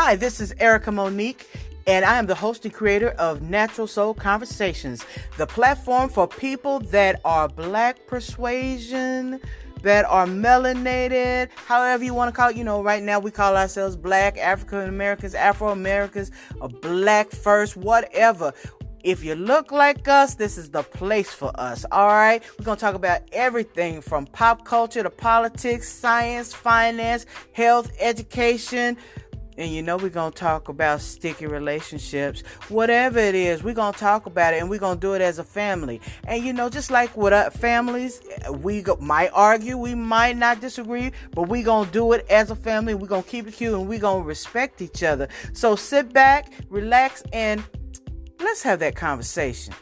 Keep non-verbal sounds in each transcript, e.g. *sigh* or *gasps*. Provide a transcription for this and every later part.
Hi, this is Erica Monique, and I am the host and creator of Natural Soul Conversations, the platform for people that are black persuasion, that are melanated, however you want to call it. You know, right now we call ourselves black, African Americans, Afro Americans, or black first, whatever. If you look like us, this is the place for us. All right. We're going to talk about everything from pop culture to politics, science, finance, health, education, and you know, we're going to talk about sticky relationships. Whatever it is, we're going to talk about it and we're going to do it as a family. And you know, just like with our families, we go, might argue, we might not disagree, but we're going to do it as a family. We're going to keep it cute and we're going to respect each other. So sit back, relax, and let's have that conversation.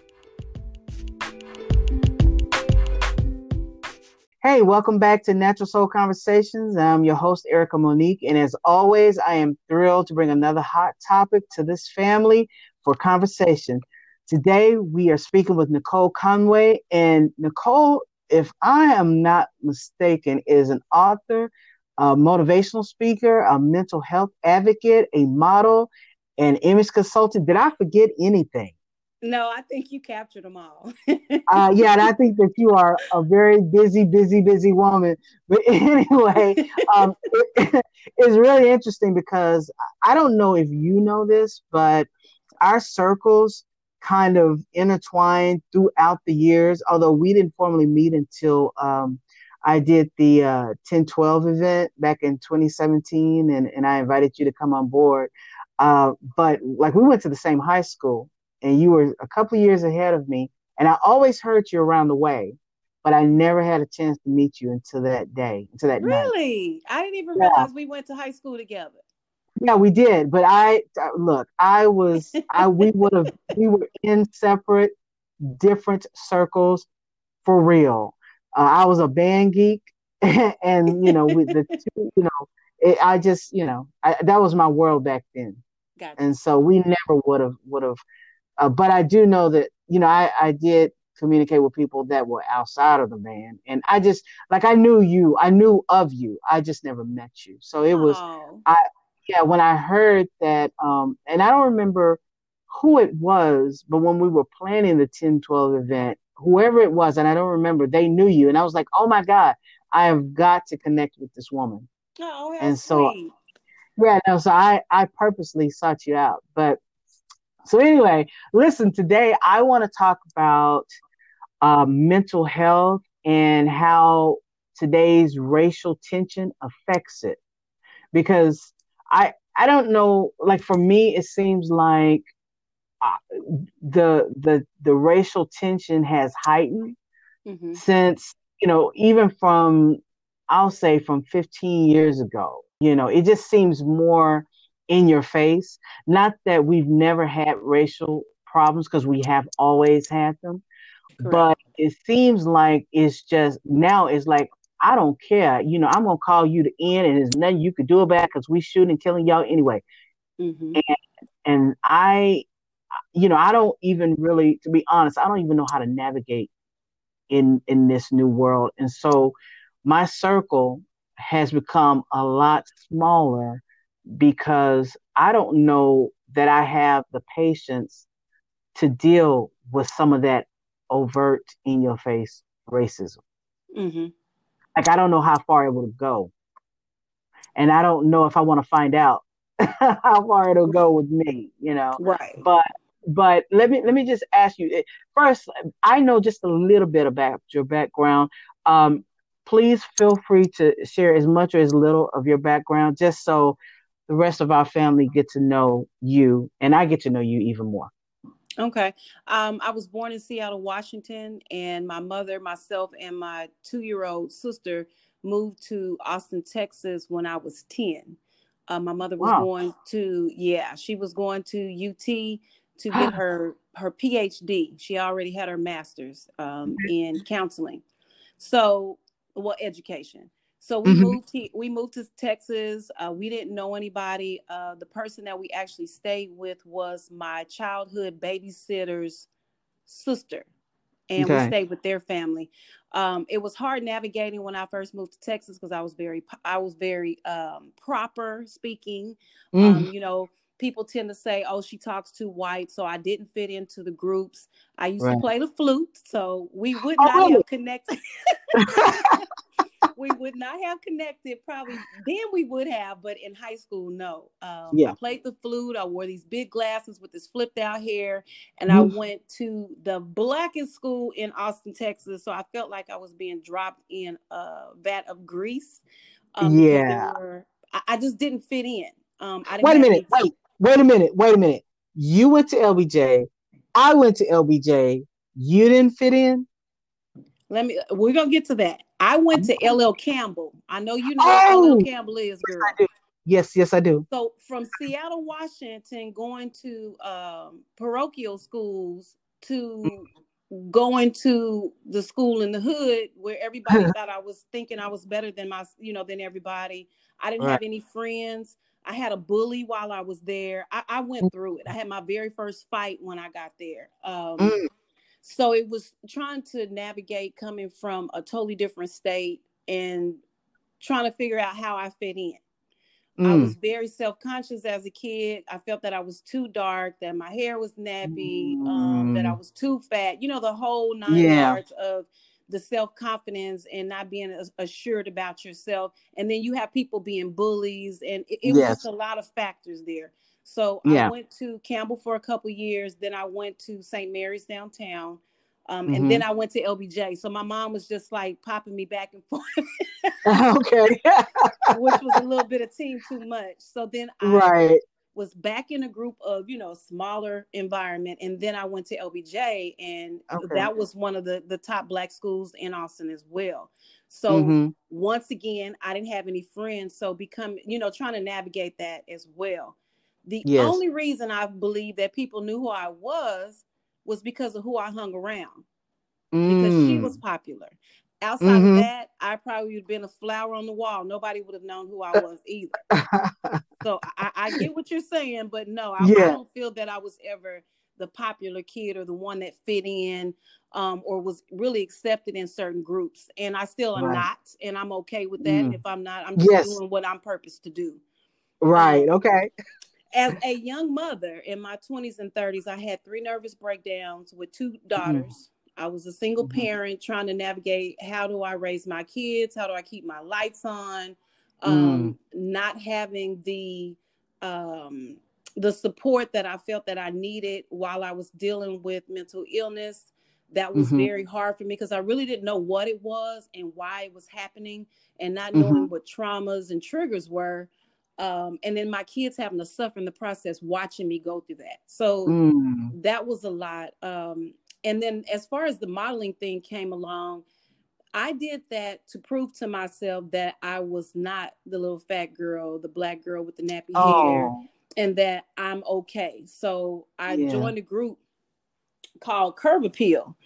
Hey, welcome back to Natural Soul Conversations. I'm your host, Erica Monique. And as always, I am thrilled to bring another hot topic to this family for conversation. Today, we are speaking with Nicole Conway. And Nicole, if I am not mistaken, is an author, a motivational speaker, a mental health advocate, a model, an image consultant. Did I forget anything? No, I think you captured them all. *laughs* uh, yeah, and I think that you are a very busy, busy, busy woman. But *laughs* anyway, um, it, *laughs* it's really interesting because I don't know if you know this, but our circles kind of intertwined throughout the years, although we didn't formally meet until um, I did the uh, 1012 event back in 2017, and, and I invited you to come on board. Uh, but like we went to the same high school and you were a couple years ahead of me. And I always heard you around the way, but I never had a chance to meet you until that day, until that really? night. Really? I didn't even yeah. realize we went to high school together. Yeah, we did. But I look, I was, I *laughs* we would have, we were in separate, different circles, for real. Uh, I was a band geek, *laughs* and you know, with the *laughs* two, you know, it, I just, you know, I, that was my world back then. Gotcha. And so we never would have would have uh, but I do know that, you know, I, I did communicate with people that were outside of the band. And I just, like, I knew you, I knew of you. I just never met you. So it was, oh. I, yeah, when I heard that, um, and I don't remember who it was, but when we were planning the 1012 event, whoever it was, and I don't remember, they knew you. And I was like, oh my God, I have got to connect with this woman. Oh, and so, sweet. yeah, no, so I, I purposely sought you out. But so, anyway, listen, today I want to talk about uh, mental health and how today's racial tension affects it. Because I, I don't know, like for me, it seems like uh, the the the racial tension has heightened mm-hmm. since you know even from I'll say from 15 years ago. You know, it just seems more in your face. Not that we've never had racial problems because we have always had them, Correct. but it seems like it's just now it's like I don't care. You know, I'm gonna call you to end, and there's nothing you could do about it because we shooting and killing y'all anyway. Mm-hmm. And and I, you know, I don't even really, to be honest, I don't even know how to navigate in in this new world, and so my circle has become a lot smaller because I don't know that I have the patience to deal with some of that overt in your face racism. Mm-hmm. Like, I don't know how far it will go. And I don't know if I want to find out *laughs* how far it'll go with me, you know? Right. But but let me let me just ask you eh, first i know just a little bit about your background um, please feel free to share as much or as little of your background just so the rest of our family get to know you and I get to know you even more. Okay. Um, I was born in Seattle, Washington, and my mother, myself, and my two year old sister moved to Austin, Texas when I was 10. Uh, my mother was wow. going to, yeah, she was going to UT to get *gasps* her her PhD. She already had her master's um, in counseling. So, well, education. So we mm-hmm. moved. He, we moved to Texas. Uh, we didn't know anybody. Uh, the person that we actually stayed with was my childhood babysitter's sister. and okay. we stayed with their family. Um, it was hard navigating when I first moved to Texas because I was very I was very um, proper speaking. Mm. Um, you know, people tend to say, "Oh, she talks too white," so I didn't fit into the groups. I used right. to play the flute, so we would not oh, have connected. *laughs* we would not have connected. Probably then we would have, but in high school, no. Um, yeah. I played the flute. I wore these big glasses with this flipped out hair, and mm-hmm. I went to the blackest school in Austin, Texas. So I felt like I was being dropped in a vat of grease. Um, yeah. Were, I, I, just didn't fit in. Um, I wait a minute. Wait. Wait a minute. Wait a minute. You went to LBJ. I went to LBJ. You didn't fit in. Let me. We're gonna get to that. I went to LL Campbell. I know you know oh, LL Campbell is, girl. Yes, yes, yes, I do. So from Seattle, Washington, going to um, parochial schools to going to the school in the hood where everybody *laughs* thought I was thinking I was better than my, you know, than everybody. I didn't right. have any friends. I had a bully while I was there. I, I, went mm. through it. I had my very first fight when I got there. Um, mm. So it was trying to navigate coming from a totally different state and trying to figure out how I fit in. Mm. I was very self conscious as a kid. I felt that I was too dark, that my hair was nappy, mm. um, that I mm. was too fat. You know, the whole nine yeah. yards of the self confidence and not being assured about yourself. And then you have people being bullies, and it, it yes. was a lot of factors there. So yeah. I went to Campbell for a couple years. Then I went to St. Mary's downtown. Um, mm-hmm. And then I went to LBJ. So my mom was just like popping me back and *laughs* forth. *laughs* okay. *laughs* which was a little bit of team too much. So then I right. was back in a group of, you know, smaller environment. And then I went to LBJ and okay. that was one of the, the top black schools in Austin as well. So mm-hmm. once again, I didn't have any friends. So become, you know, trying to navigate that as well. The yes. only reason I believe that people knew who I was was because of who I hung around. Mm. Because she was mm. popular. Outside mm-hmm. of that, I probably would have been a flower on the wall. Nobody would have known who I was either. *laughs* so I, I, get what you're saying, but no, I, yeah. I, don't feel that I was ever the popular kid or the one that fit in um, or was really accepted in certain groups. And I still am right. not, and I'm okay with that. Mm. If I'm not, I'm just yes. doing what I'm purposed to do. Right. Um, okay as a young mother in my 20s and 30s, I had three nervous breakdowns with two mm-hmm. daughters. Mm-hmm. I was a single mm-hmm. parent trying to navigate how do I raise my kids? How do I keep my lights on? Um, mm. Not having the um, the support that I felt that I needed while I was dealing with mental illness. That was mm-hmm. very hard for me because I really didn't know what it was and why it was happening, and not knowing mm-hmm. what traumas and triggers were um, and then my kids having to suffer in the process watching me go through that so mm. that was a lot um, and then as far as the modeling thing came along i did that to prove to myself that i was not the little fat girl the black girl with the nappy oh. hair and that i'm okay so i yeah. joined a group called curve appeal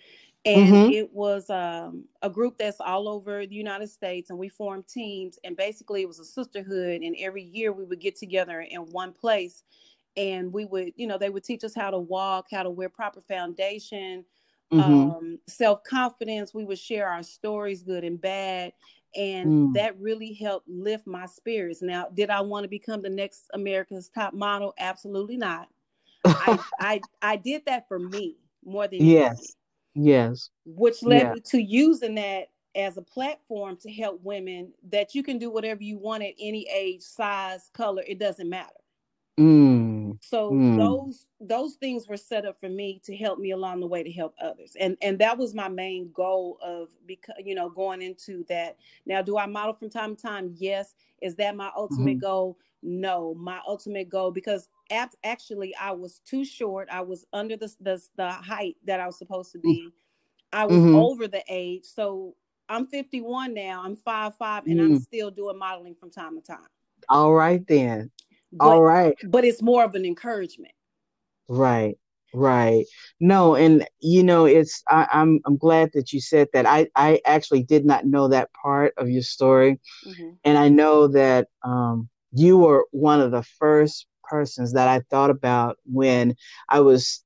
and mm-hmm. it was um, a group that's all over the United States, and we formed teams. And basically, it was a sisterhood. And every year, we would get together in one place, and we would, you know, they would teach us how to walk, how to wear proper foundation, mm-hmm. um, self confidence. We would share our stories, good and bad, and mm. that really helped lift my spirits. Now, did I want to become the next America's Top Model? Absolutely not. I, *laughs* I I did that for me more than yes. Anything Yes. Which led yeah. me to using that as a platform to help women that you can do whatever you want at any age, size, color, it doesn't matter. Mm. So mm. those those things were set up for me to help me along the way to help others. And and that was my main goal of because you know going into that. Now do I model from time to time? Yes. Is that my ultimate mm-hmm. goal? No. My ultimate goal because actually I was too short. I was under the the, the height that I was supposed to mm. be. I was mm-hmm. over the age. So I'm 51 now. I'm five five, and mm. I'm still doing modeling from time to time. All right then. But, All right. But it's more of an encouragement. Right. Right. No, and you know, it's I, am I'm, I'm glad that you said that. I I actually did not know that part of your story, mm-hmm. and I know that um, you were one of the first persons that I thought about when I was,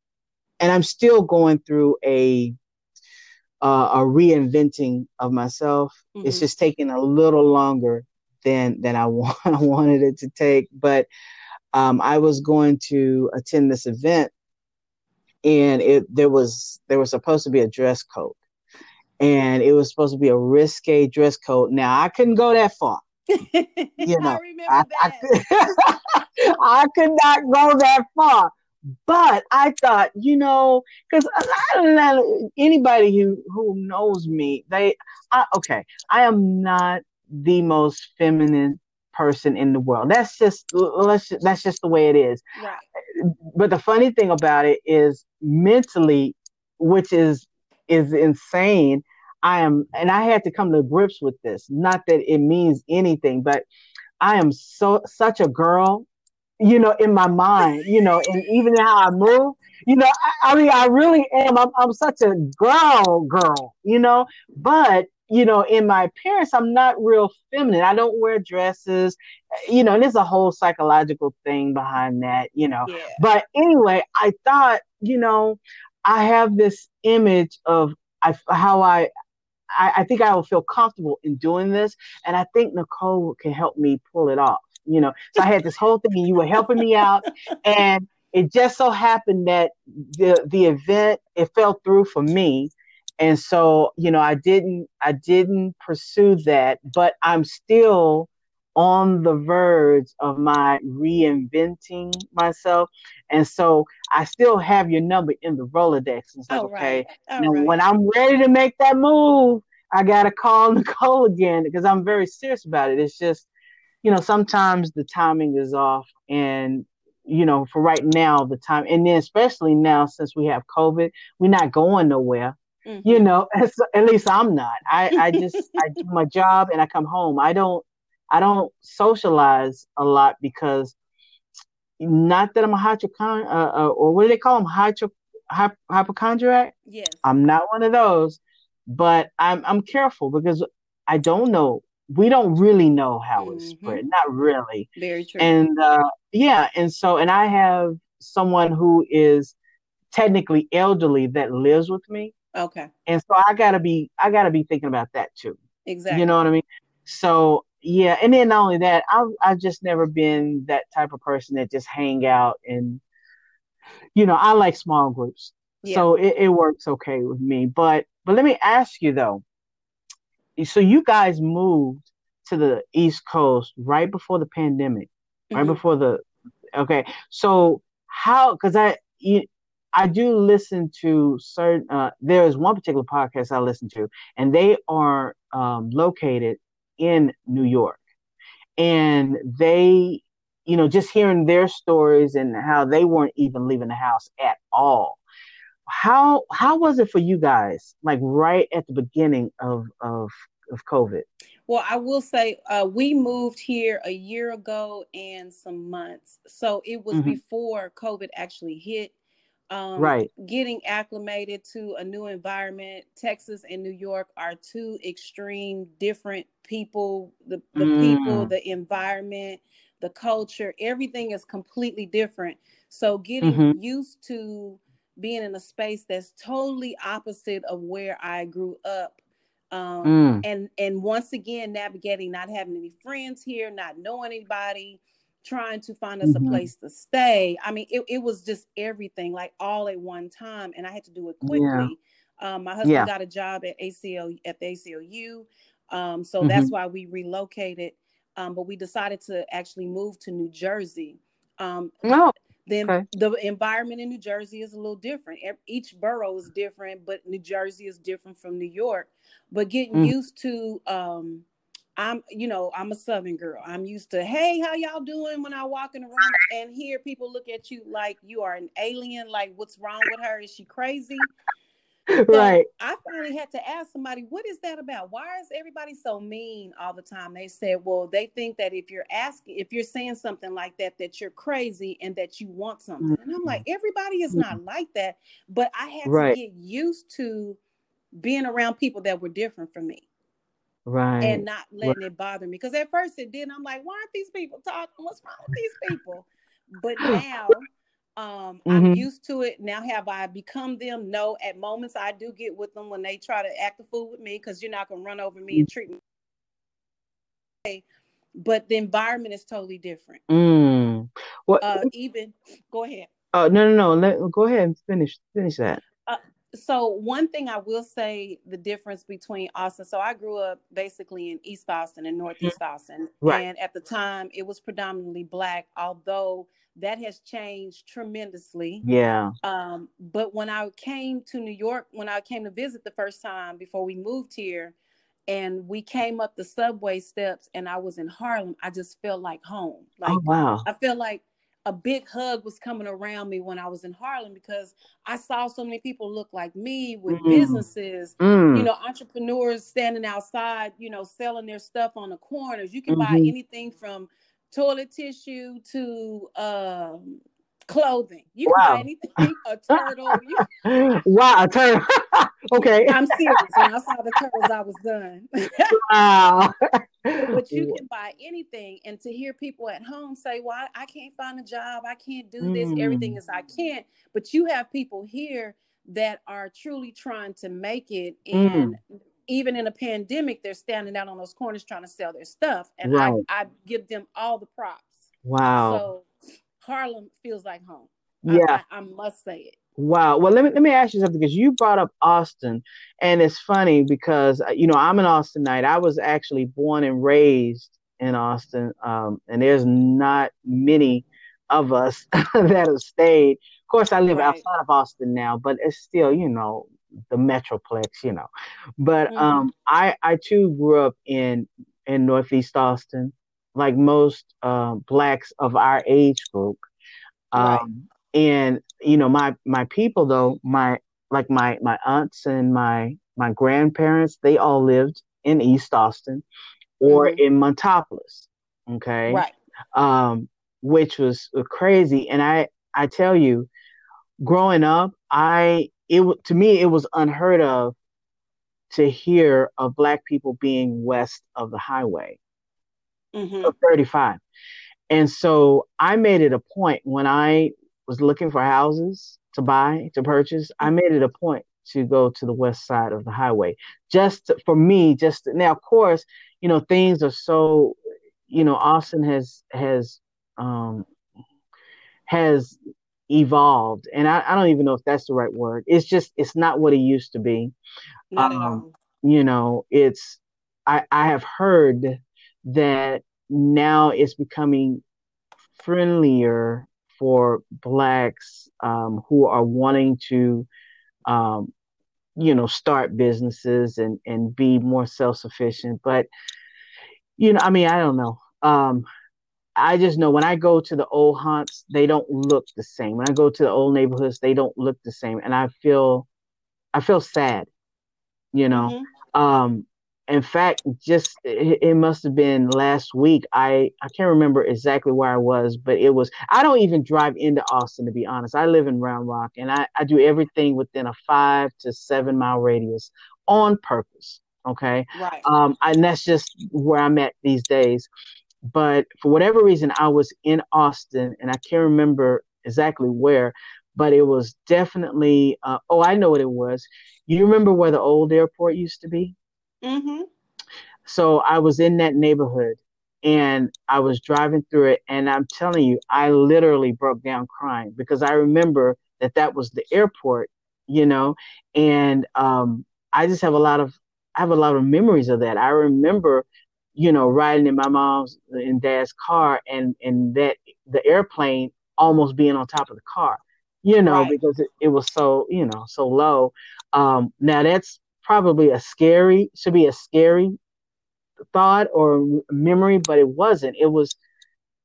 and I'm still going through a uh, a reinventing of myself. Mm-hmm. It's just taking a little longer than than I, *laughs* want, I wanted it to take. But um, I was going to attend this event, and it there was there was supposed to be a dress code, and it was supposed to be a risque dress code. Now I couldn't go that far. You *laughs* know, I, I, I, could, *laughs* I could not go that far. But I thought, you know, because anybody who who knows me, they, I, okay, I am not the most feminine person in the world. That's just let's that's just the way it is. Right. But the funny thing about it is mentally, which is is insane. I am, and I had to come to grips with this. Not that it means anything, but I am so such a girl you know, in my mind, you know, and even how I move, you know, I, I mean, I really am. I'm, I'm such a girl, girl, you know, but you know, in my appearance, I'm not real feminine. I don't wear dresses, you know, and there's a whole psychological thing behind that, you know. Yeah. But anyway, I thought, you know, I have this image of I, how I, I, I think I will feel comfortable in doing this, and I think Nicole can help me pull it off you know. So I had this whole thing, and you were helping me out, *laughs* and it just so happened that the the event it fell through for me, and so you know I didn't I didn't pursue that, but I'm still on the verge of my reinventing myself. And so I still have your number in the Rolodex. Like, oh, okay, right. right. when I'm ready to make that move, I got to call *laughs* Nicole again because I'm very serious about it. It's just, you know, sometimes the timing is off and you know, for right now, the time, and then especially now since we have COVID, we're not going nowhere. Mm-hmm. You know, *laughs* at least I'm not. I, I just I *laughs* do my job and I come home. I don't I don't socialize a lot because not that I'm a hypochondriac, uh, uh, or what do they call them, Hypo, hypochondriac? Yes. I'm not one of those, but I'm I'm careful because I don't know we don't really know how mm-hmm. it's spread. Not really. Very true. And uh, yeah, and so and I have someone who is technically elderly that lives with me. Okay. And so I gotta be I gotta be thinking about that too. Exactly. You know what I mean? So yeah, and then not only that, I've I've just never been that type of person that just hang out and you know, I like small groups. Yeah. So it, it works okay with me. But but let me ask you though, so you guys moved to the East Coast right before the pandemic, mm-hmm. right before the okay. So how? Because I you, I do listen to certain. Uh, there is one particular podcast I listen to, and they are um, located in New York, and they, you know, just hearing their stories and how they weren't even leaving the house at all. How how was it for you guys like right at the beginning of of of covid? Well i will say uh, we moved here a year ago and some months. So it was mm-hmm. before covid actually hit um, right getting acclimated to a new environment texas and new york are two extreme different people the, the mm. people the environment the culture everything is completely different so getting mm-hmm. used to being in a space that's totally opposite of where I grew up. Um, mm. and and once again navigating not having any friends here, not knowing anybody, trying to find us mm-hmm. a place to stay. I mean, it, it was just everything like all at one time, and I had to do it quickly. Yeah. Um, my husband yeah. got a job at ACL at the ACLU, um, so mm-hmm. that's why we relocated. Um, but we decided to actually move to New Jersey. Um, no. Then okay. the environment in New Jersey is a little different. Each borough is different, but New Jersey is different from New York. But getting mm. used to um I'm, you know, I'm a Southern girl. I'm used to, hey, how y'all doing? When I walk in the room and hear people look at you like you are an alien, like what's wrong with her? Is she crazy? *laughs* right. I finally had to ask somebody, what is that about? Why is everybody so mean all the time? They said, well, they think that if you're asking, if you're saying something like that, that you're crazy and that you want something. And I'm like, mm-hmm. everybody is not mm-hmm. like that. But I had right. to get used to being around people that were different from me. Right. And not letting right. it bother me. Because at first it did. I'm like, why aren't these people talking? What's wrong with these people? But *sighs* now Um, mm-hmm. I'm used to it now. Have I become them? No. At moments, I do get with them when they try to act a fool with me because you're not gonna run over me and treat me. Okay. But the environment is totally different. Mm. What? Uh, even go ahead. Oh no no no! Let, go ahead and finish finish that. So one thing I will say the difference between Austin. So I grew up basically in East Austin and Northeast mm-hmm. Austin, right. and at the time it was predominantly black. Although that has changed tremendously. Yeah. Um, but when I came to New York, when I came to visit the first time before we moved here, and we came up the subway steps, and I was in Harlem, I just felt like home. Like oh, wow. I felt like a big hug was coming around me when I was in Harlem because I saw so many people look like me with mm. businesses, mm. you know, entrepreneurs standing outside, you know, selling their stuff on the corners. You can mm-hmm. buy anything from toilet tissue to um, clothing. You wow. can buy anything, a *laughs* turtle. You... wow, a turtle. *laughs* okay. I'm serious. When I saw the turtles, I was done. wow. *laughs* but you can buy anything. And to hear people at home say, Well, I, I can't find a job, I can't do this, mm. everything is I can't. But you have people here that are truly trying to make it and mm even in a pandemic, they're standing out on those corners trying to sell their stuff. And right. I, I give them all the props. Wow. So Harlem feels like home. Yeah. I, I, I must say it. Wow. Well, let me let me ask you something because you brought up Austin, and it's funny because uh, you know I'm an Austinite. I was actually born and raised in Austin, um, and there's not many of us *laughs* that have stayed. Of course, I live right. outside of Austin now, but it's still, you know, the metroplex, you know. But mm-hmm. um, I I too grew up in in Northeast Austin, like most uh, blacks of our age group. Um, right. And you know, my my people though, my like my my aunts and my my grandparents, they all lived in East Austin or mm-hmm. in Montopolis. Okay. Right. Um, which was crazy. And I I tell you, growing up, I it to me it was unheard of to hear of black people being west of the highway mm-hmm. of 35 and so i made it a point when i was looking for houses to buy to purchase i made it a point to go to the west side of the highway. Just to, for me just to, now of course you know things are so you know austin has has um has evolved. And I, I, don't even know if that's the right word. It's just it's not what it used to be. No. um, you know it's I, I have heard that now it's becoming friendlier for blacks um, who are wanting to um, you know start businesses and and be more self-sufficient but you know i mean i don't know um, I just know when I go to the old haunts, they don't look the same. When I go to the old neighborhoods, they don't look the same, and I feel, I feel sad. You know, mm-hmm. um, in fact, just it, it, must have been last week. I I can't remember exactly where I was, but it was. I don't even drive into Austin to be honest. I live in Round Rock, and I I do everything within a five to seven mile radius on purpose. Okay, right. Um, and that's just where I'm at these days but for whatever reason, I was in Austin, and I can't remember exactly where, but it was definitely. Uh, oh, I know what it was. You remember where the old airport used to be? Mm-hmm. So I was in that neighborhood, and I was driving through it, and I'm telling you, I literally broke down crying because I remember that that was the airport, you know, and um, I just have a lot of I have a lot of memories of that. I remember you know, riding in my mom's and dad's car and and that the airplane almost being on top of the car, you know, right. because it, it was so, you know, so low. Um, now that's probably a scary, should be a scary thought or memory, but it wasn't. It was,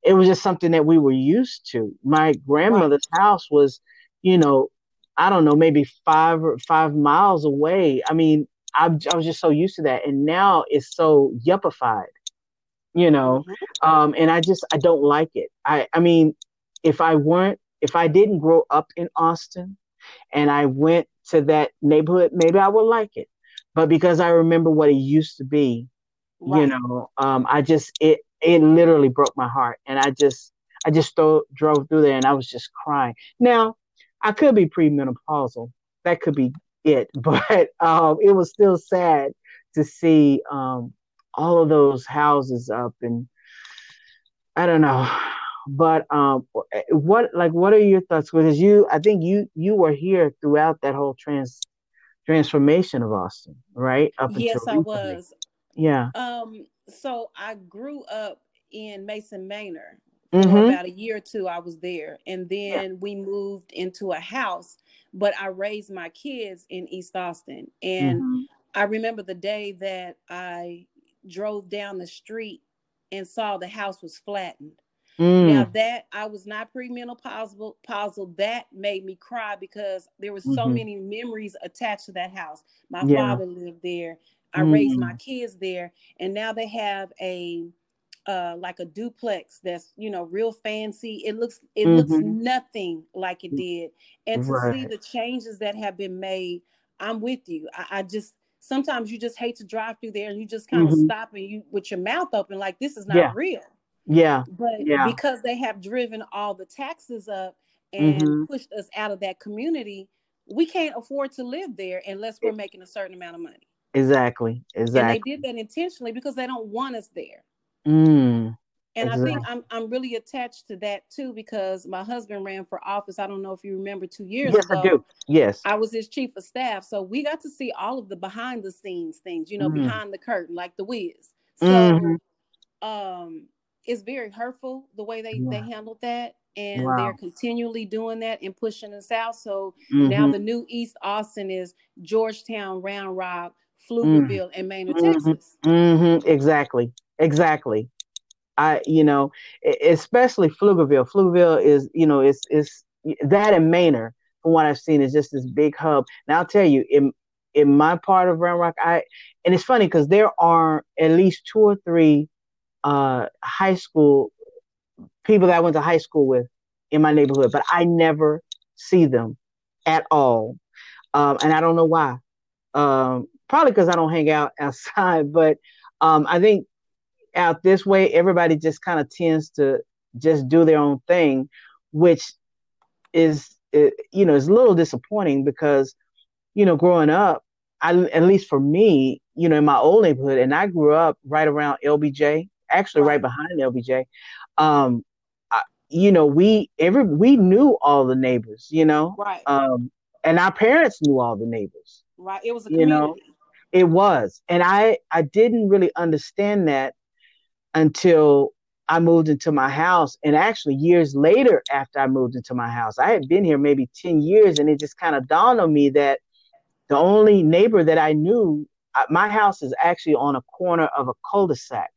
it was just something that we were used to. My grandmother's right. house was, you know, I don't know, maybe five or five miles away. I mean, I, I was just so used to that, and now it's so yuppified, you know. Mm-hmm. Um, and I just I don't like it. I I mean, if I weren't, if I didn't grow up in Austin, and I went to that neighborhood, maybe I would like it. But because I remember what it used to be, right. you know, um, I just it it literally broke my heart, and I just I just th- drove through there and I was just crying. Now, I could be premenopausal. That could be it, *laughs* but um, it was still sad to see um, all of those houses up and I don't know. But um, what like what are your thoughts? Because you, I think you you were here throughout that whole trans transformation of Austin, right? Up yes, I was. Yeah. Um. So I grew up in Mason Manor. For mm-hmm. about a year or two, I was there, and then yeah. we moved into a house. But I raised my kids in East Austin, and mm-hmm. I remember the day that I drove down the street and saw the house was flattened. Mm. Now that I was not premenopausal, pausal, that made me cry because there were so mm-hmm. many memories attached to that house. My yeah. father lived there. I mm. raised my kids there, and now they have a uh, like a duplex that's you know real fancy. It looks it mm-hmm. looks nothing like it did, and to right. see the changes that have been made, I'm with you. I, I just sometimes you just hate to drive through there and you just kind of mm-hmm. stop and you with your mouth open like this is not yeah. real. Yeah. But yeah. because they have driven all the taxes up and mm-hmm. pushed us out of that community, we can't afford to live there unless we're making a certain amount of money. Exactly. Exactly. And they did that intentionally because they don't want us there. Mm. And exactly. I think I'm I'm really attached to that too because my husband ran for office. I don't know if you remember two years yes, ago. I do. Yes. I was his chief of staff. So we got to see all of the behind the scenes things, you know, mm-hmm. behind the curtain, like the Wiz. So mm-hmm. um it's very hurtful the way they, they handled that. And wow. they're continually doing that and pushing us out. So mm-hmm. now the new East Austin is Georgetown, Round Rock, Pflugerville, mm. and Manor, mm-hmm. Texas. Mm-hmm. Exactly. Exactly. I, you know, especially Pflugerville. Pflugerville is, you know, it's it's that and Manor, from what I've seen, is just this big hub. Now I'll tell you, in in my part of Round Rock, I and it's funny because there are at least two or three uh, high school people that I went to high school with in my neighborhood, but I never see them at all, um, and I don't know why. Um, probably because I don't hang out *laughs* outside, but um, I think out this way, everybody just kind of tends to just do their own thing, which is it, you know is a little disappointing because you know growing up, I at least for me, you know, in my old neighborhood, and I grew up right around LBJ, actually right, behind LBJ. Um, I, you know, we every we knew all the neighbors, you know, right. Um, and our parents knew all the neighbors. Right. It was a community. You know, it was, and I I didn't really understand that until I moved into my house. And actually, years later, after I moved into my house, I had been here maybe 10 years, and it just kind of dawned on me that the only neighbor that I knew, uh, my house is actually on a corner of a cul de sac.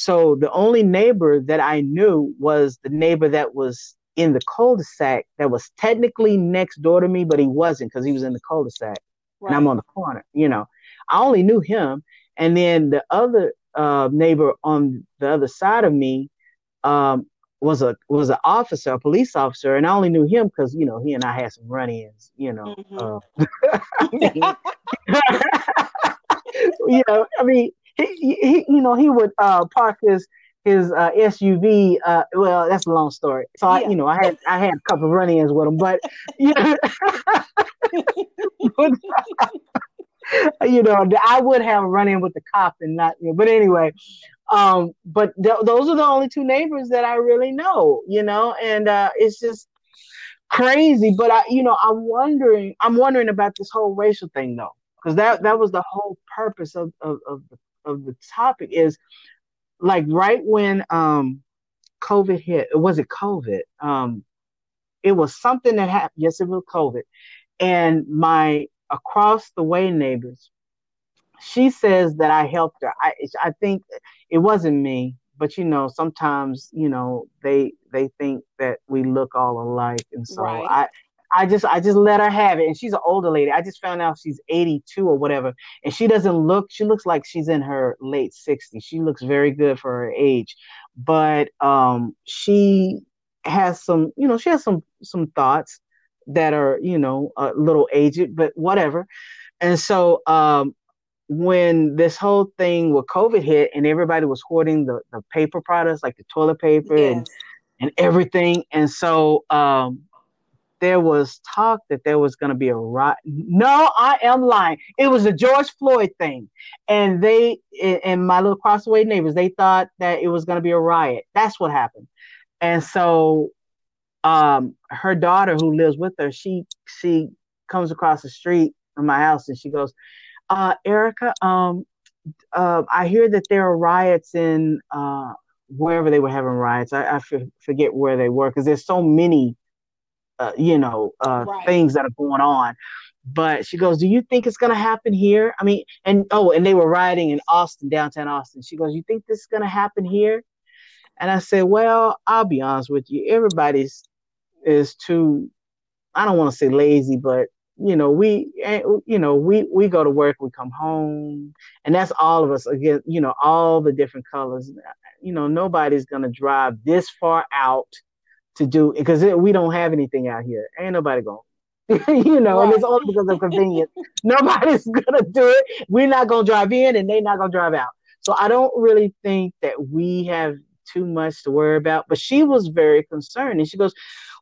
So the only neighbor that I knew was the neighbor that was in the cul-de-sac that was technically next door to me, but he wasn't because he was in the cul-de-sac right. and I'm on the corner. You know, I only knew him, and then the other uh, neighbor on the other side of me um, was a was an officer, a police officer, and I only knew him because you know he and I had some run-ins. You know, mm-hmm. uh, *laughs* *laughs* *laughs* you know, I mean, he, he you know he would uh, park his his uh, SUV. Uh, well, that's a long story. So I, you know, I had I had a couple of run-ins with him, but *laughs* you know, but, *laughs* you know, I would have run in with the cop and not, you know, but anyway, um, but th- those are the only two neighbors that I really know, you know, and uh, it's just crazy. But I, you know, I'm wondering, I'm wondering about this whole racial thing though, because that that was the whole purpose of of of the, of the topic is like right when um COVID hit, it was it COVID? Um, it was something that happened. Yes, it was COVID, and my across the way neighbors. She says that I helped her. I I think it wasn't me, but you know, sometimes you know they they think that we look all alike, and so right. I. I just I just let her have it, and she's an older lady. I just found out she's 82 or whatever, and she doesn't look. She looks like she's in her late 60s. She looks very good for her age, but um, she has some, you know, she has some some thoughts that are you know a little aged, but whatever. And so um, when this whole thing with COVID hit and everybody was hoarding the, the paper products like the toilet paper yes. and and everything. And so um, there was talk that there was going to be a riot. No, I am lying. It was a George Floyd thing, and they and my little crossway neighbors they thought that it was going to be a riot. That's what happened. And so um, her daughter who lives with her, she she comes across the street from my house and she goes, uh, Erica, um, uh, I hear that there are riots in uh, wherever they were having riots. I, I f- forget where they were because there's so many, uh, you know, uh, right. things that are going on. But she goes, "Do you think it's going to happen here?" I mean, and oh, and they were riding in Austin, downtown Austin. She goes, "You think this is going to happen here?" And I said, "Well, I'll be honest with you. Everybody's is too. I don't want to say lazy, but you know we eh, you know we we go to work we come home and that's all of us again you know all the different colors you know nobody's gonna drive this far out to do because we don't have anything out here ain't nobody going *laughs* you know right. and it's only because of convenience *laughs* nobody's gonna do it we're not gonna drive in and they're not gonna drive out so i don't really think that we have too much to worry about but she was very concerned and she goes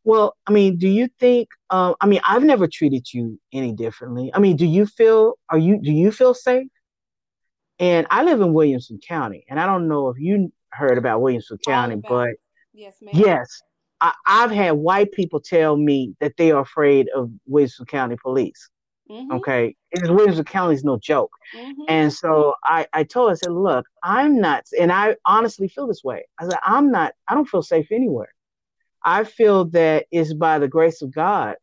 well, I mean, do you think? Uh, I mean, I've never treated you any differently. I mean, do you feel? Are you? Do you feel safe? And I live in Williamson County, and I don't know if you heard about Williamson County, but yes, ma'am. yes, I, have had white people tell me that they are afraid of Williamson County police. Mm-hmm. Okay, and Williamson County is no joke, mm-hmm. and so I, I told her, I said, look, I'm not, and I honestly feel this way. I said, I'm not, I don't feel safe anywhere. I feel that it's by the grace of God,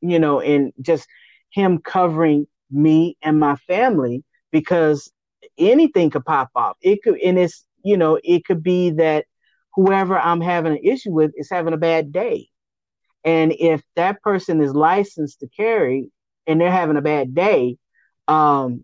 you know, and just Him covering me and my family because anything could pop off. It could, and it's, you know, it could be that whoever I'm having an issue with is having a bad day. And if that person is licensed to carry and they're having a bad day, um,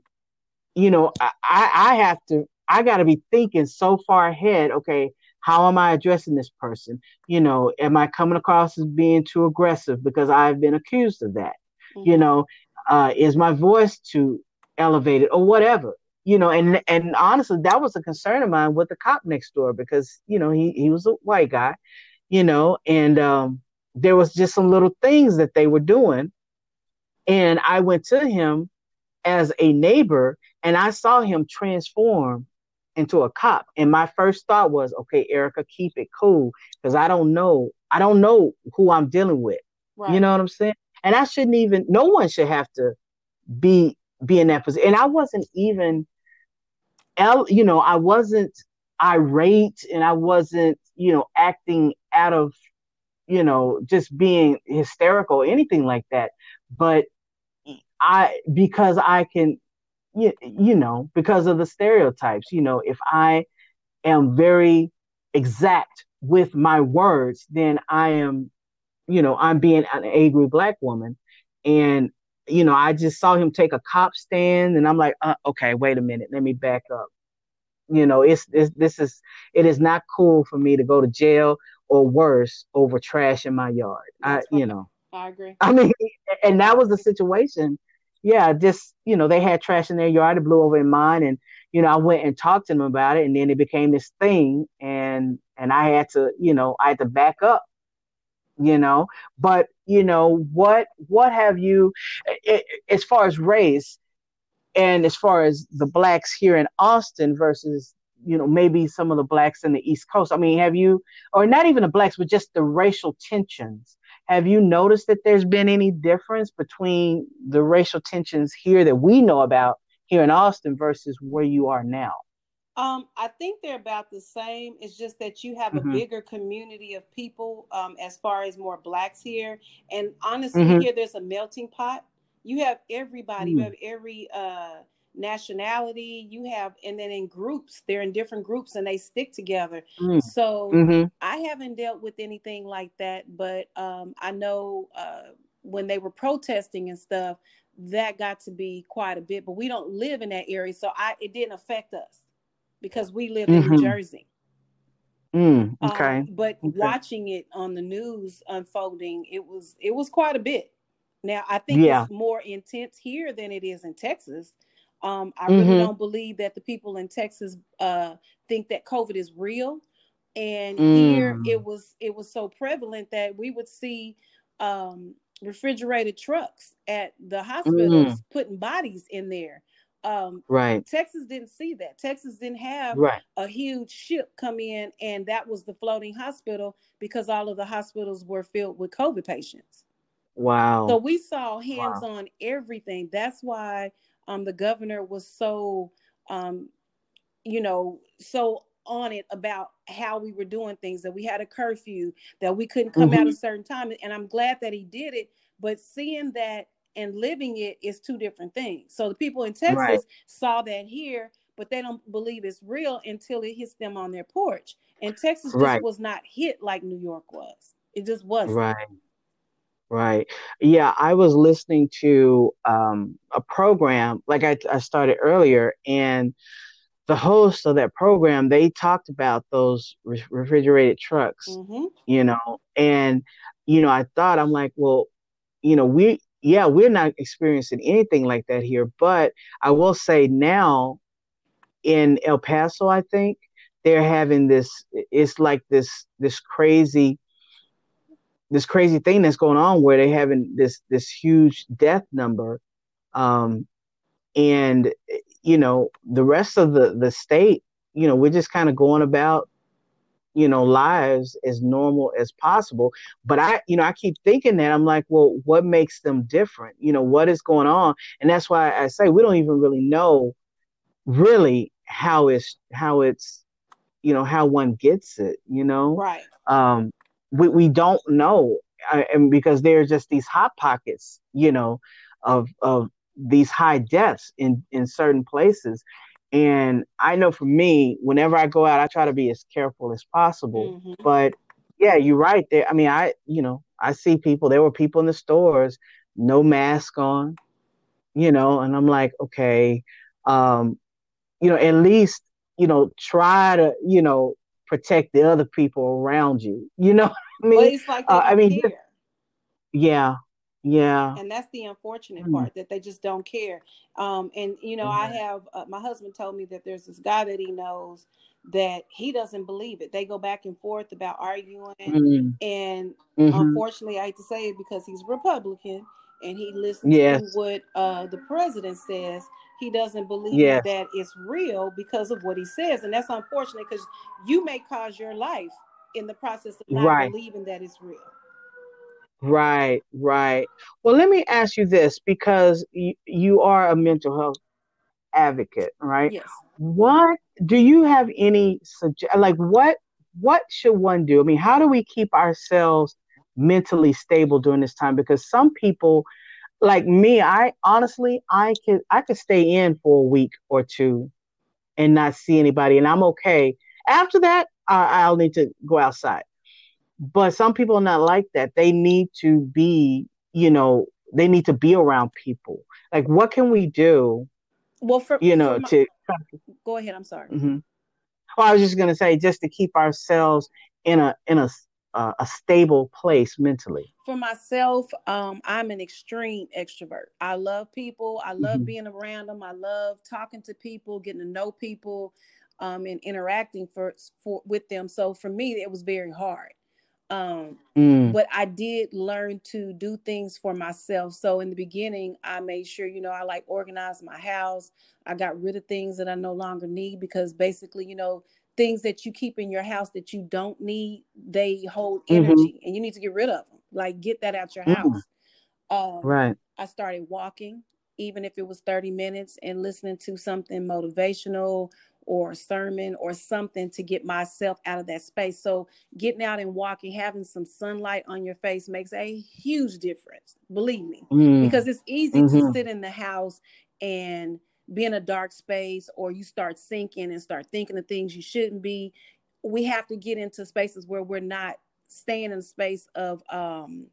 you know, I, I have to, I got to be thinking so far ahead. Okay, how am I addressing this person? You know, am I coming across as being too aggressive because I've been accused of that? Mm-hmm. You know, uh, is my voice too elevated or whatever? You know, and and honestly, that was a concern of mine with the cop next door because you know he he was a white guy, you know, and um, there was just some little things that they were doing, and I went to him as a neighbor, and I saw him transform into a cop. And my first thought was, okay, Erica, keep it cool because I don't know, I don't know who I'm dealing with. Right. You know what I'm saying? And I shouldn't even. No one should have to be be in that position. And I wasn't even, you know, I wasn't irate, and I wasn't, you know, acting out of, you know, just being hysterical, or anything like that. But I, because I can you, you know, because of the stereotypes. You know, if I am very exact with my words, then I am, you know, I'm being an angry black woman. And, you know, I just saw him take a cop stand and I'm like, uh, okay, wait a minute, let me back up. You know, it's, it's this is it is not cool for me to go to jail or worse over trash in my yard. That's I, you know, I agree. I mean, *laughs* and that was the situation yeah, just you know, they had trash in their yard. It blew over in mine, and you know, I went and talked to them about it, and then it became this thing, and and I had to, you know, I had to back up, you know. But you know, what what have you, it, as far as race, and as far as the blacks here in Austin versus you know maybe some of the blacks in the East Coast. I mean, have you, or not even the blacks, but just the racial tensions have you noticed that there's been any difference between the racial tensions here that we know about here in Austin versus where you are now? Um, I think they're about the same. It's just that you have mm-hmm. a bigger community of people um, as far as more blacks here. And honestly, mm-hmm. here there's a melting pot. You have everybody, mm-hmm. you have every uh, nationality you have and then in groups they're in different groups and they stick together mm. so mm-hmm. i haven't dealt with anything like that but um, i know uh, when they were protesting and stuff that got to be quite a bit but we don't live in that area so i it didn't affect us because we live mm-hmm. in new mm-hmm. jersey mm, okay um, but okay. watching it on the news unfolding it was it was quite a bit now i think yeah. it's more intense here than it is in texas um, I mm-hmm. really don't believe that the people in Texas uh, think that COVID is real. and mm. here it was it was so prevalent that we would see um, refrigerated trucks at the hospitals mm. putting bodies in there um, right texas didn't see that texas didn't have right. a huge ship come in and that was the floating hospital because all of the hospitals were filled with covid patients wow so we saw hands wow. on everything that's why um, the governor was so um, you know so on it about how we were doing things that we had a curfew that we couldn't come mm-hmm. out a certain time and i'm glad that he did it but seeing that and living it is two different things so the people in texas right. saw that here but they don't believe it's real until it hits them on their porch and texas just right. was not hit like new york was it just wasn't right right yeah i was listening to um, a program like I, I started earlier and the host of that program, they talked about those re- refrigerated trucks, mm-hmm. you know, and, you know, I thought, I'm like, well, you know, we, yeah, we're not experiencing anything like that here, but I will say now in El Paso, I think they're having this, it's like this, this crazy, this crazy thing that's going on where they're having this, this huge death number. Um, and you know the rest of the the state you know we're just kind of going about you know lives as normal as possible. But i you know i keep thinking that i'm like well what makes them different? You know what is going on? And that's why i say we don't even really know really how it's how it's you know how one gets it you know? Right. Um we, we don't know. I, and because there are just these hot pockets you know of of these high deaths in in certain places and i know for me whenever i go out i try to be as careful as possible. Mm-hmm. but yeah you're right. There i mean i you know i see people there were people in the stores no mask on you know and i'm like okay um you know at least you know try to you know protect the other people around you. You know I mean, well, like uh, I mean, yeah, yeah. And that's the unfortunate mm. part that they just don't care. Um, and you know, mm-hmm. I have uh, my husband told me that there's this guy that he knows that he doesn't believe it. They go back and forth about arguing, mm-hmm. and mm-hmm. unfortunately, I hate to say it because he's Republican and he listens yes. to what uh, the president says. He doesn't believe yes. that it's real because of what he says, and that's unfortunate because you may cause your life in the process of not right. believing that it's real. Right, right. Well, let me ask you this because y- you are a mental health advocate, right? Yes. What do you have any suggest like what what should one do? I mean, how do we keep ourselves mentally stable during this time because some people like me, I honestly I could I could stay in for a week or two and not see anybody and I'm okay. After that, I, I'll need to go outside but some people are not like that. They need to be you know they need to be around people. Like what can we do well for you know my, to go ahead i'm sorry. Mm-hmm. well i was just going to say just to keep ourselves in a in a uh, a stable place mentally. For myself um, i'm an extreme extrovert. I love people. I love mm-hmm. being around them i love talking to people getting to know people um, and interacting for, for with them. So for me it was very hard um, mm. But I did learn to do things for myself. So in the beginning, I made sure, you know, I like organized my house. I got rid of things that I no longer need because basically, you know, things that you keep in your house that you don't need, they hold mm-hmm. energy mm-hmm. and you need to get rid of them. Like get that out your mm. house. Um, right. I started walking, even if it was 30 minutes, and listening to something motivational or a sermon or something to get myself out of that space. So getting out and walking, having some sunlight on your face makes a huge difference. Believe me, mm. because it's easy mm-hmm. to sit in the house and be in a dark space or you start sinking and start thinking of things you shouldn't be. We have to get into spaces where we're not staying in a space of um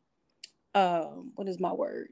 um what is my word?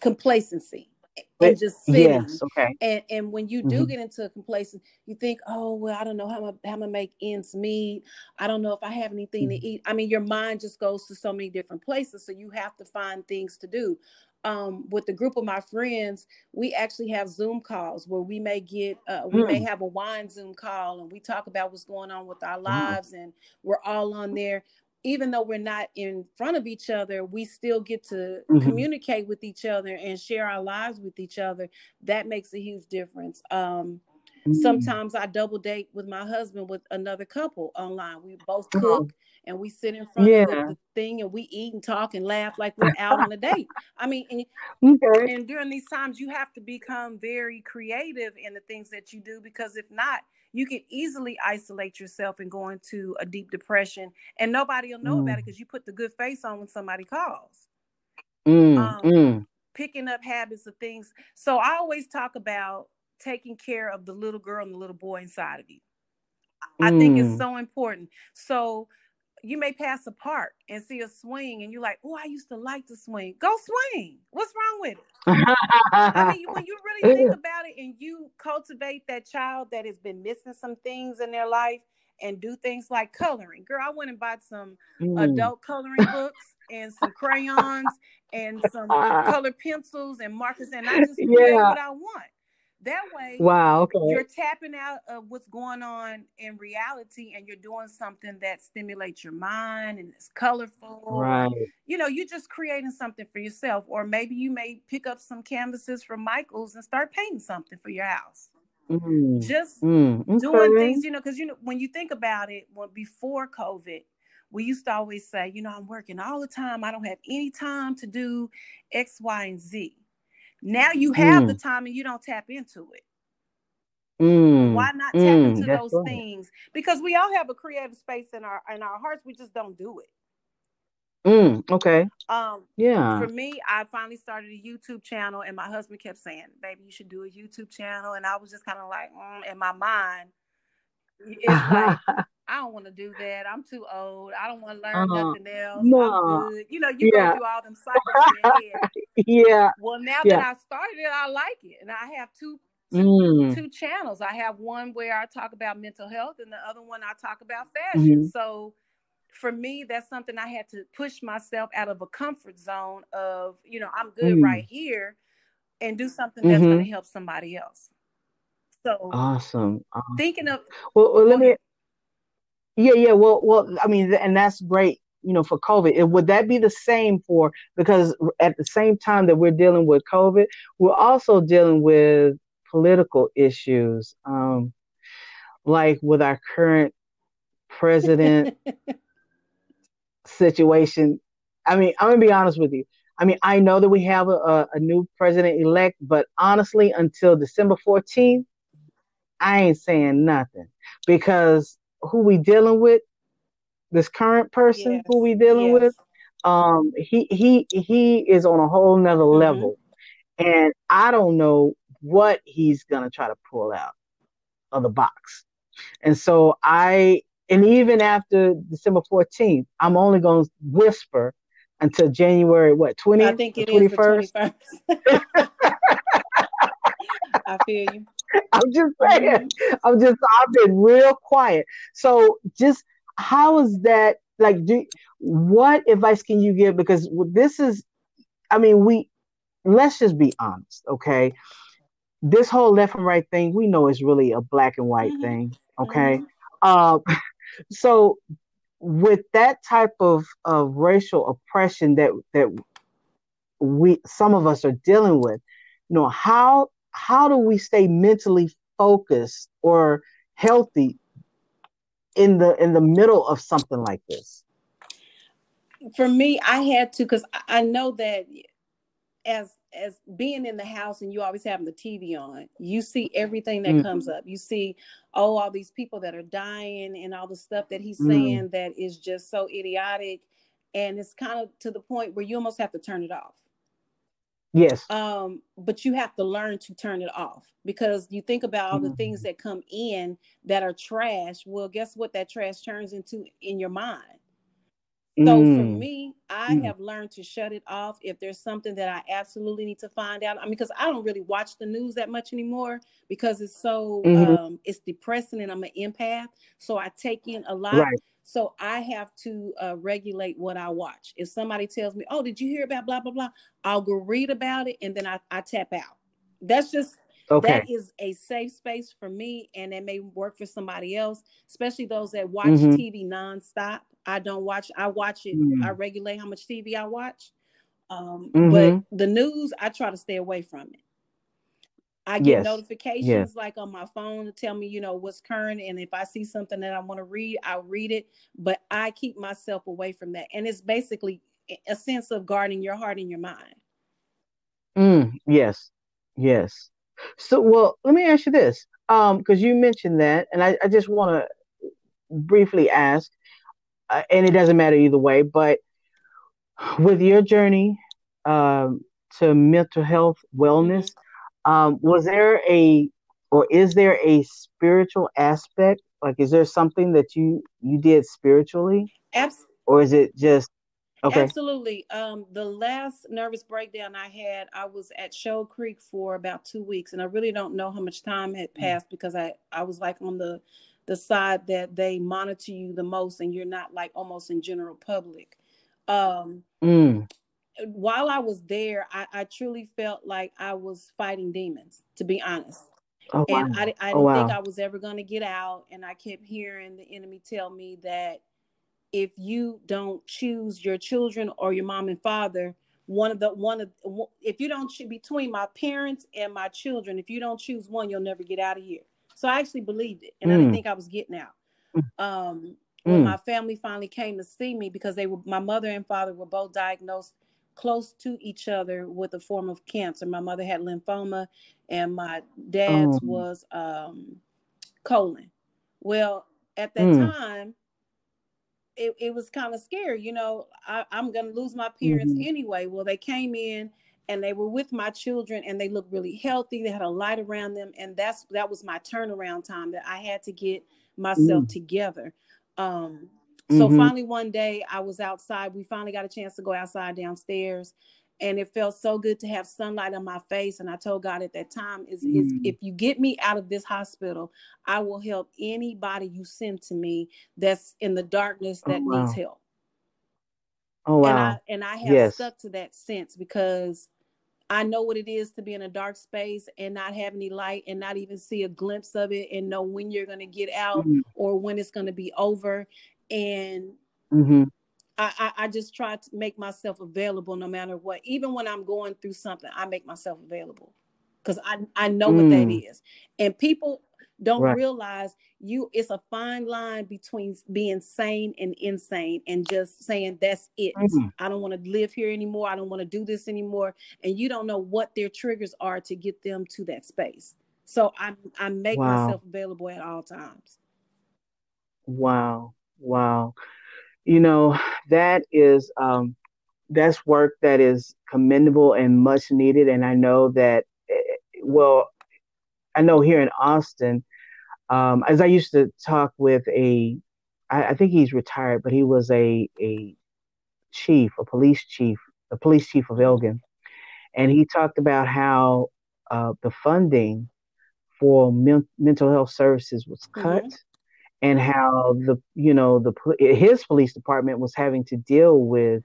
Complacency and just sitting. Yes, okay. And and when you do mm-hmm. get into a complacent, you think, oh well, I don't know how I'm how I'm gonna make ends meet. I don't know if I have anything mm-hmm. to eat. I mean, your mind just goes to so many different places, so you have to find things to do. um, with the group of my friends, we actually have Zoom calls where we may get, uh, we mm. may have a wine Zoom call and we talk about what's going on with our lives, mm. and we're all on there. Even though we're not in front of each other, we still get to mm-hmm. communicate with each other and share our lives with each other. That makes a huge difference. Um, mm. Sometimes I double date with my husband with another couple online. We both cook. Oh and we sit in front yeah. of the, the, thing and we eat and talk and laugh like we're out on a date. I mean, and, okay. and during these times, you have to become very creative in the things that you do because if not, you can easily isolate yourself and go into a deep depression, and nobody will know mm. about it because you put the good face on when somebody calls. Mm, um, mm. Picking up habits of things. So I always talk about taking care of the little girl and the little boy inside of you. I think it's mm. so important. So you may pass a park and see a swing and you're like, oh, I used to like to swing. Go swing. What's wrong with it? I mean, when you *laughs* really think about it and you cultivate that child that has been missing some things in their life and do things like coloring. Girl, I went and bought some mm. adult coloring books and some crayons and some *laughs* color pencils and markers, and I just *laughs* yeah. what I want. That way, wow, okay. you're tapping out of what's going on in reality and you're doing something that stimulates your mind and it's colorful. Right. You know, you're just creating something for yourself. Or maybe you may pick up some canvases from Michael's and start painting something for your house. Mm. Just mm. Okay. doing things, you know, because you know, when you think about it, when before COVID, we used to always say, you know, I'm working all the time. I don't have any time to do X, Y, and Z. Now you have mm. the time and you don't tap into it. Mm. Why not tap mm. into those right. things? Because we all have a creative space in our in our hearts. We just don't do it. Mm, okay. Um, yeah. For me, I finally started a YouTube channel, and my husband kept saying, "Baby, you should do a YouTube channel." And I was just kind of like, mm, in my mind, it's like *laughs* I don't want to do that. I'm too old. I don't want to learn uh, nothing else. No. You know, you yeah. go through all them *laughs* cycles in your head. yeah. Well, now yeah. that I started it, I like it, and I have two two, mm. two channels. I have one where I talk about mental health, and the other one I talk about fashion. Mm-hmm. So for me, that's something I had to push myself out of a comfort zone of, you know, I'm good mm. right here and do something that's mm-hmm. going to help somebody else. So awesome. awesome. Thinking of well, well let me yeah, yeah. Well, well, I mean, and that's great. You know, for COVID, it, would that be the same for because at the same time that we're dealing with COVID, we're also dealing with political issues, um, like with our current president *laughs* situation. I mean, I'm gonna be honest with you. I mean, I know that we have a, a new president elect, but honestly, until December 14th, I ain't saying nothing because who we dealing with, this current person yes. who we dealing yes. with, um, he he he is on a whole nother mm-hmm. level, and I don't know what he's gonna try to pull out of the box, and so I and even after December fourteenth, I'm only gonna whisper until January what 20th? I think it 21st? *laughs* *laughs* is the 21st. I feel you. I'm just saying. I'm just. I've been real quiet. So, just how is that? Like, do what advice can you give? Because this is, I mean, we let's just be honest, okay? This whole left and right thing, we know is really a black and white mm-hmm. thing, okay? Mm-hmm. Uh, *laughs* so, with that type of of racial oppression that that we some of us are dealing with, you know, how how do we stay mentally focused or healthy in the in the middle of something like this for me i had to because i know that as as being in the house and you always having the tv on you see everything that mm-hmm. comes up you see oh all these people that are dying and all the stuff that he's mm-hmm. saying that is just so idiotic and it's kind of to the point where you almost have to turn it off Yes. Um, but you have to learn to turn it off because you think about all the things mm-hmm. that come in that are trash. Well, guess what that trash turns into in your mind? So mm. for me, I mm. have learned to shut it off if there's something that I absolutely need to find out. I mean, because I don't really watch the news that much anymore because it's so mm-hmm. um, it's depressing and I'm an empath, so I take in a lot. Right. So I have to uh, regulate what I watch. If somebody tells me, "Oh, did you hear about blah blah blah?" I'll go read about it and then I, I tap out. That's just okay. that is a safe space for me, and it may work for somebody else, especially those that watch mm-hmm. TV nonstop. I don't watch. I watch it. Mm-hmm. I regulate how much TV I watch. Um, mm-hmm. But the news, I try to stay away from it. I get yes. notifications yes. like on my phone to tell me, you know, what's current. And if I see something that I want to read, I'll read it. But I keep myself away from that. And it's basically a sense of guarding your heart and your mind. Mm, yes. Yes. So, well, let me ask you this. Um, because you mentioned that, and I, I just want to briefly ask, uh, and it doesn't matter either way, but with your journey um, to mental health wellness, mm-hmm um, was there a or is there a spiritual aspect? Like, is there something that you you did spiritually, Abs- or is it just okay? Absolutely. Um, the last nervous breakdown I had, I was at Shoal Creek for about two weeks, and I really don't know how much time had mm. passed because I I was like on the the side that they monitor you the most, and you're not like almost in general public. Um, mm while I was there, I, I, truly felt like I was fighting demons, to be honest. Oh, wow. And I, I didn't oh, wow. think I was ever going to get out. And I kept hearing the enemy tell me that if you don't choose your children or your mom and father, one of the one of if you don't choose between my parents and my children, if you don't choose one, you'll never get out of here. So I actually believed it, and mm. I didn't mm. think I was getting out. Mm. Um, when mm. my family finally came to see me because they were my mother and father were both diagnosed close to each other with a form of cancer. My mother had lymphoma, and my dad's oh. was um, colon. Well, at that mm. time, it, it was kind of scary. You know, I, am going to lose my parents mm-hmm. anyway. Well, they came in and they were with my children and they looked really healthy. They had a light around them. And that's that was my turnaround time that I had to get myself mm. together. Um, so mm-hmm. finally, one day I was outside. We finally got a chance to go outside downstairs, and it felt so good to have sunlight on my face. And I told God at that time, "Is mm-hmm. is if you get me out of this hospital, I will help anybody you send to me that's in the darkness that oh, wow. needs help." Oh wow! And I and I have yes. stuck to that sense because I know what it is to be in a dark space and not have any light and not even see a glimpse of it and know when you're going to get out mm-hmm. or when it's going to be over and mm-hmm. I, I, I just try to make myself available no matter what. Even when I'm going through something, I make myself available because I I know mm. what that mm. and people don't right. realize you it's a fine line between being sane and insane and just saying that's it mm-hmm. i don't want to live here anymore i don't want to do this anymore and you don't know what their triggers are to get them to that space so i i make wow. myself available at all times wow Wow. You know, that is um that's work that is commendable and much needed and I know that eh, well I know here in Austin um as I used to talk with a I, I think he's retired but he was a a chief, a police chief, the police chief of Elgin. And he talked about how uh, the funding for men- mental health services was cut. Mm-hmm and how the you know the his police department was having to deal with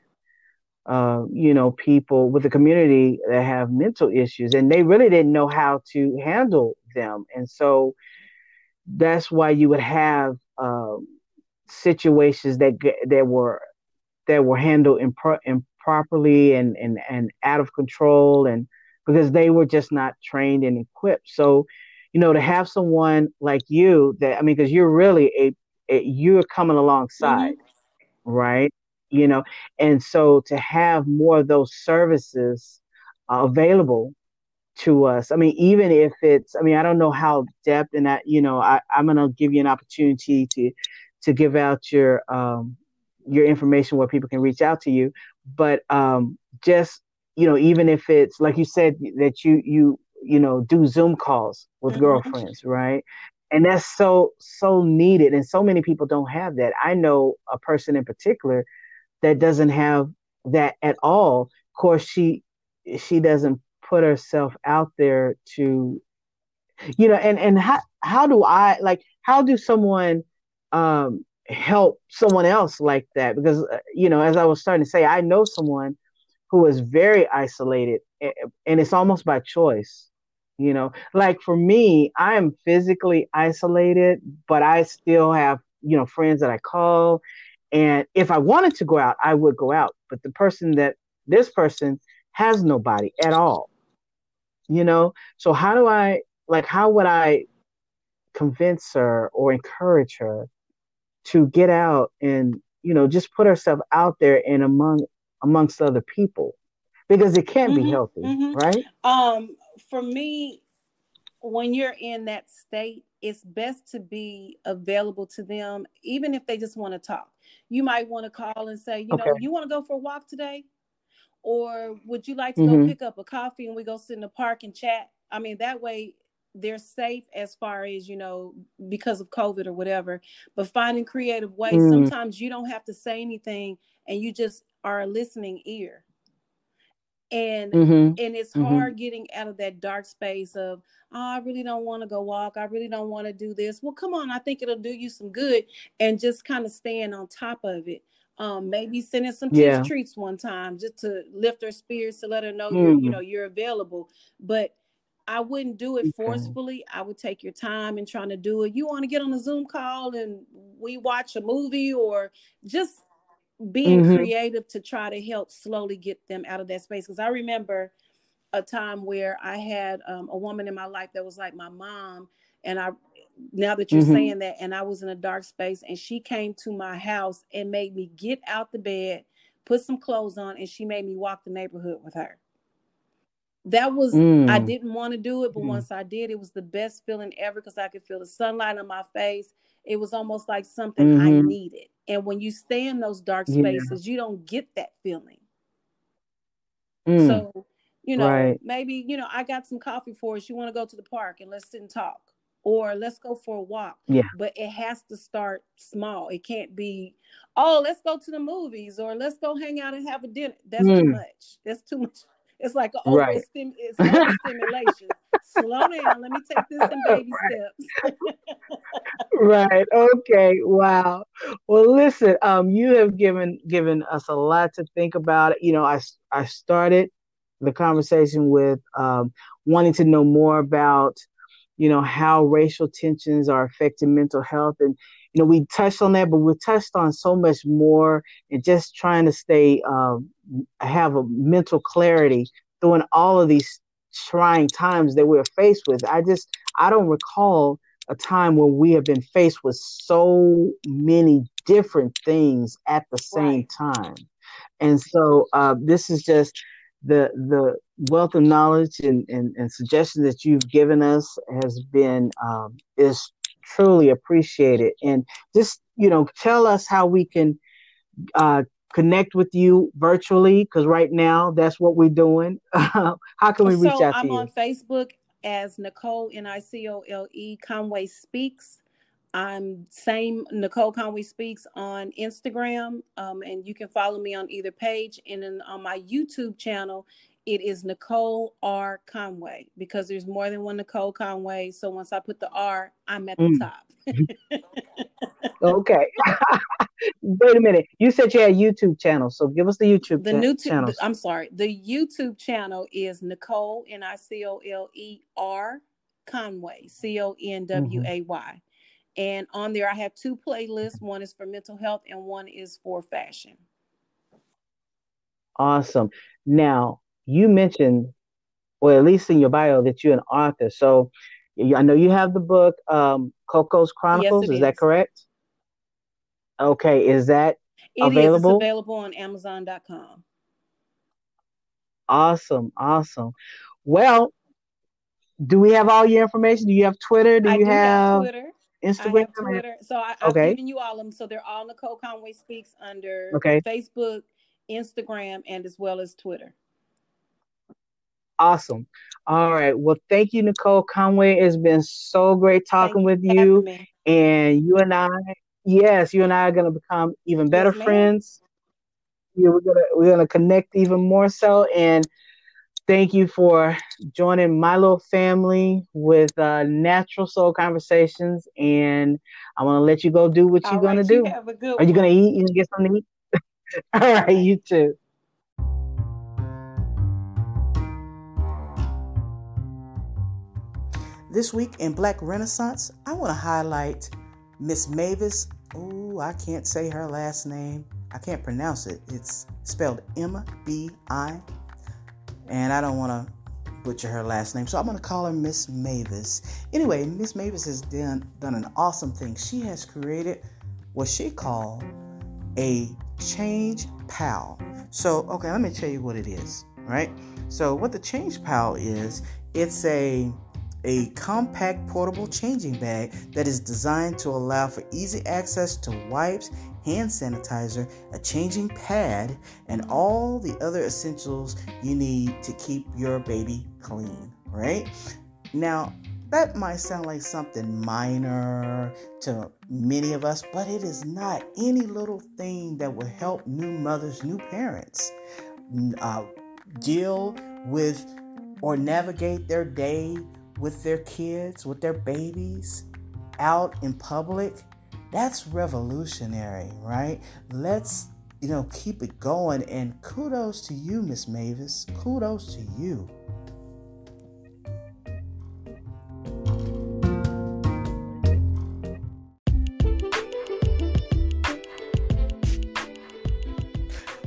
uh, you know people with the community that have mental issues and they really didn't know how to handle them. And so that's why you would have um, situations that that were that were handled impro- improperly and, and and out of control and because they were just not trained and equipped. So you know, to have someone like you that I mean, because you're really a, a, you're coming alongside, mm-hmm. right? You know, and so to have more of those services uh, available to us. I mean, even if it's, I mean, I don't know how depth and that, you know, I, I'm gonna give you an opportunity to to give out your um your information where people can reach out to you. But um just you know, even if it's like you said that you you you know, do Zoom calls with mm-hmm. girlfriends, right? And that's so so needed, and so many people don't have that. I know a person in particular that doesn't have that at all. Of course, she she doesn't put herself out there to, you know, and and how how do I like how do someone um help someone else like that? Because uh, you know, as I was starting to say, I know someone who is very isolated, and it's almost by choice. You know, like for me, I am physically isolated, but I still have you know friends that I call and if I wanted to go out, I would go out. But the person that this person has nobody at all. You know? So how do I like how would I convince her or encourage her to get out and, you know, just put herself out there and among amongst other people? Because it can't mm-hmm, be healthy, mm-hmm. right? Um, for me, when you're in that state, it's best to be available to them, even if they just want to talk. You might want to call and say, you okay. know, you want to go for a walk today? Or would you like to mm-hmm. go pick up a coffee and we go sit in the park and chat? I mean, that way they're safe as far as, you know, because of COVID or whatever. But finding creative ways, mm. sometimes you don't have to say anything and you just are a listening ear and mm-hmm. and it's mm-hmm. hard getting out of that dark space of oh, i really don't want to go walk i really don't want to do this well come on i think it'll do you some good and just kind of staying on top of it um maybe sending some yeah. treats one time just to lift her spirits to let her know mm. you're you mm-hmm. know you're available but I wouldn't do it forcefully. I would take your time and trying to do it. You want to get on a Zoom call and we watch a movie or just being mm-hmm. creative to try to help slowly get them out of that space. Because I remember a time where I had um, a woman in my life that was like my mom, and I now that you're mm-hmm. saying that, and I was in a dark space, and she came to my house and made me get out the bed, put some clothes on, and she made me walk the neighborhood with her. That was mm. I didn't want to do it, but mm. once I did, it was the best feeling ever because I could feel the sunlight on my face. It was almost like something mm-hmm. I needed. And when you stay in those dark spaces, yeah. you don't get that feeling. Mm. So, you know, right. maybe, you know, I got some coffee for us. You want to go to the park and let's sit and talk. Or let's go for a walk. Yeah. But it has to start small. It can't be, oh, let's go to the movies or let's go hang out and have a dinner. That's mm. too much. That's too much. It's like an right. overstim- it's overstimulation. *laughs* Slow down. Let me take this in baby steps. *laughs* right. Okay. Wow. Well, listen. Um, you have given given us a lot to think about. You know, I I started the conversation with um, wanting to know more about, you know, how racial tensions are affecting mental health, and you know, we touched on that, but we touched on so much more, and just trying to stay um, have a mental clarity during all of these trying times that we're faced with. I just I don't recall a time when we have been faced with so many different things at the same right. time. And so uh, this is just the the wealth of knowledge and, and, and suggestions that you've given us has been um, is truly appreciated. And just you know tell us how we can uh, connect with you virtually because right now that's what we're doing. *laughs* how can we reach so out to I'm you? I'm on Facebook as Nicole N I C O L E Conway Speaks. I'm same Nicole Conway Speaks on Instagram, um, and you can follow me on either page. And then on my YouTube channel, it is Nicole R Conway because there's more than one Nicole Conway. So once I put the R, I'm at the mm. top. *laughs* okay. *laughs* Wait a minute. You said you had YouTube channel, so give us the YouTube the new t- channel. I'm sorry. The YouTube channel is Nicole N I C O L E R Conway C O N W A Y, and on there I have two playlists. One is for mental health, and one is for fashion. Awesome. Now you mentioned, or at least in your bio, that you're an author. So I know you have the book um, Coco's Chronicles. Yes, is, is that correct? Okay, is that it available? Is, available on Amazon.com. Awesome, awesome. Well, do we have all your information? Do you have Twitter? Do I you do have, have, Twitter? Instagram? I have Twitter. So I, have okay. given you all of them. So they're all Nicole Conway Speaks under okay. Facebook, Instagram, and as well as Twitter. Awesome. All right. Well, thank you, Nicole Conway. It's been so great talking with you. And you and I Yes, you and I are going to become even better yes, friends. you. We're gonna we're gonna connect even more so. And thank you for joining my little family with uh, Natural Soul Conversations. And I want to let you go do what you're gonna do. Have a good Are you gonna eat? You gonna get something to eat? *laughs* All right, you too. This week in Black Renaissance, I want to highlight Miss Mavis. Oh, I can't say her last name. I can't pronounce it. It's spelled M B I. And I don't want to butcher her last name, so I'm going to call her Miss Mavis. Anyway, Miss Mavis has done, done an awesome thing. She has created what she called a change pal. So, okay, let me tell you what it is, right? So, what the ChangePal is, it's a a compact portable changing bag that is designed to allow for easy access to wipes, hand sanitizer, a changing pad, and all the other essentials you need to keep your baby clean, right? Now, that might sound like something minor to many of us, but it is not any little thing that will help new mothers, new parents uh, deal with or navigate their day with their kids, with their babies out in public, that's revolutionary, right? Let's, you know, keep it going. And kudos to you, Miss Mavis. Kudos to you.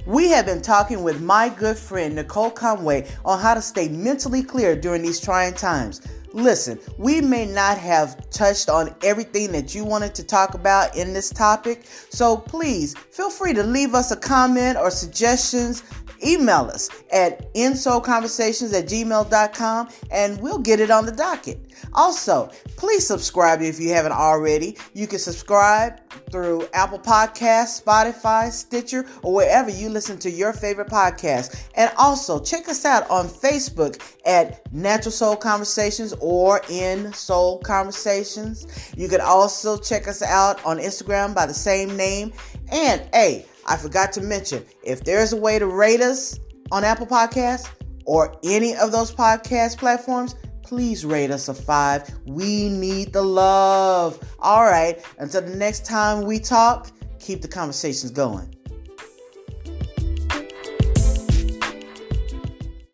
We have been talking with my good friend Nicole Conway on how to stay mentally clear during these trying times. Listen, we may not have touched on everything that you wanted to talk about in this topic, so please feel free to leave us a comment or suggestions. Email us at nsoulconversations at gmail.com and we'll get it on the docket. Also, please subscribe if you haven't already. You can subscribe through Apple Podcasts, Spotify, Stitcher, or wherever you listen to your favorite podcast. And also, check us out on Facebook at Natural Soul Conversations or In Soul Conversations. You can also check us out on Instagram by the same name. And hey, I forgot to mention if there's a way to rate us on Apple Podcasts or any of those podcast platforms, please rate us a five. We need the love. All right, until the next time we talk, keep the conversations going.